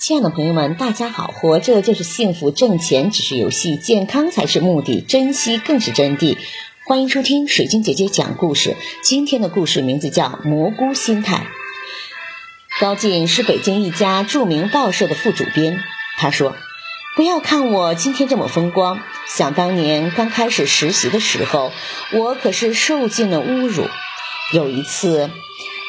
亲爱的朋友们，大家好！活着就是幸福，挣钱只是游戏，健康才是目的，珍惜更是真谛。欢迎收听水晶姐姐讲故事。今天的故事名字叫《蘑菇心态》。高进是北京一家著名报社的副主编。他说：“不要看我今天这么风光，想当年刚开始实习的时候，我可是受尽了侮辱。有一次。”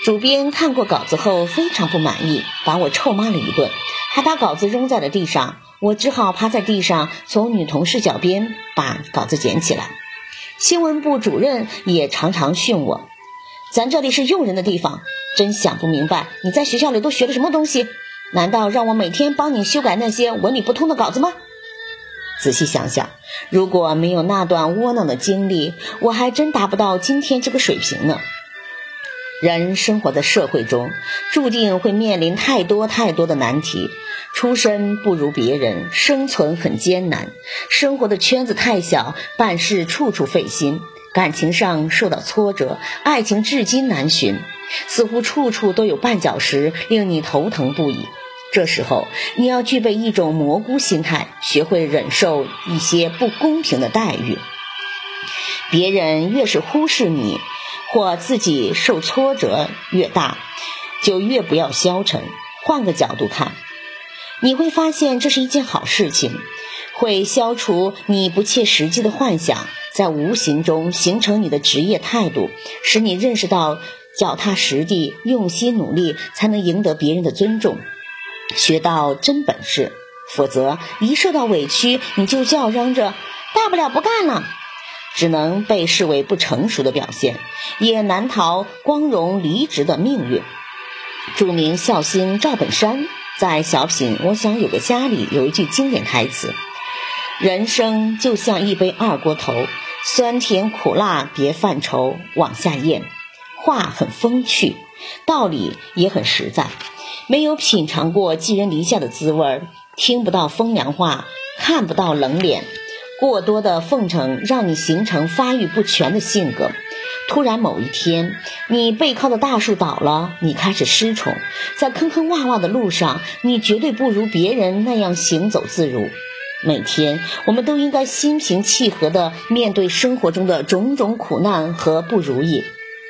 主编看过稿子后非常不满意，把我臭骂了一顿，还把稿子扔在了地上。我只好趴在地上，从女同事脚边把稿子捡起来。新闻部主任也常常训我：“咱这里是用人的地方，真想不明白你在学校里都学了什么东西？难道让我每天帮你修改那些文理不通的稿子吗？”仔细想想，如果没有那段窝囊的经历，我还真达不到今天这个水平呢。人生活在社会中，注定会面临太多太多的难题。出身不如别人，生存很艰难；生活的圈子太小，办事处处费心；感情上受到挫折，爱情至今难寻。似乎处处都有绊脚石，令你头疼不已。这时候，你要具备一种蘑菇心态，学会忍受一些不公平的待遇。别人越是忽视你。或自己受挫折越大，就越不要消沉。换个角度看，你会发现这是一件好事情，会消除你不切实际的幻想，在无形中形成你的职业态度，使你认识到脚踏实地、用心努力才能赢得别人的尊重，学到真本事。否则，一受到委屈，你就叫嚷着大不了不干了。只能被视为不成熟的表现，也难逃光荣离职的命运。著名笑星赵本山在小品《我想有个家》里有一句经典台词：“人生就像一杯二锅头，酸甜苦辣别犯愁，往下咽。”话很风趣，道理也很实在。没有品尝过寄人篱下的滋味，听不到风凉话，看不到冷脸。过多的奉承让你形成发育不全的性格。突然某一天，你背靠的大树倒了，你开始失宠，在坑坑洼洼的路上，你绝对不如别人那样行走自如。每天，我们都应该心平气和地面对生活中的种种苦难和不如意。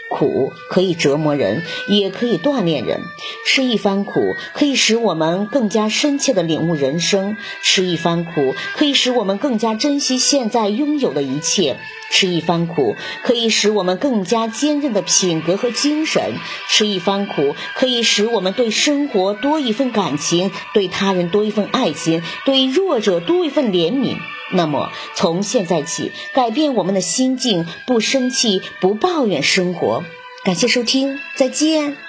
苦可以折磨人，也可以锻炼人。吃一番苦，可以使我们更加深切地领悟人生；吃一番苦，可以使我们更加珍惜现在拥有的一切；吃一番苦，可以使我们更加坚韧的品格和精神；吃一番苦，可以使我们对生活多一份感情，对他人多一份爱心，对弱者多一份怜悯。那么，从现在起，改变我们的心境，不生气，不抱怨生活。感谢收听，再见。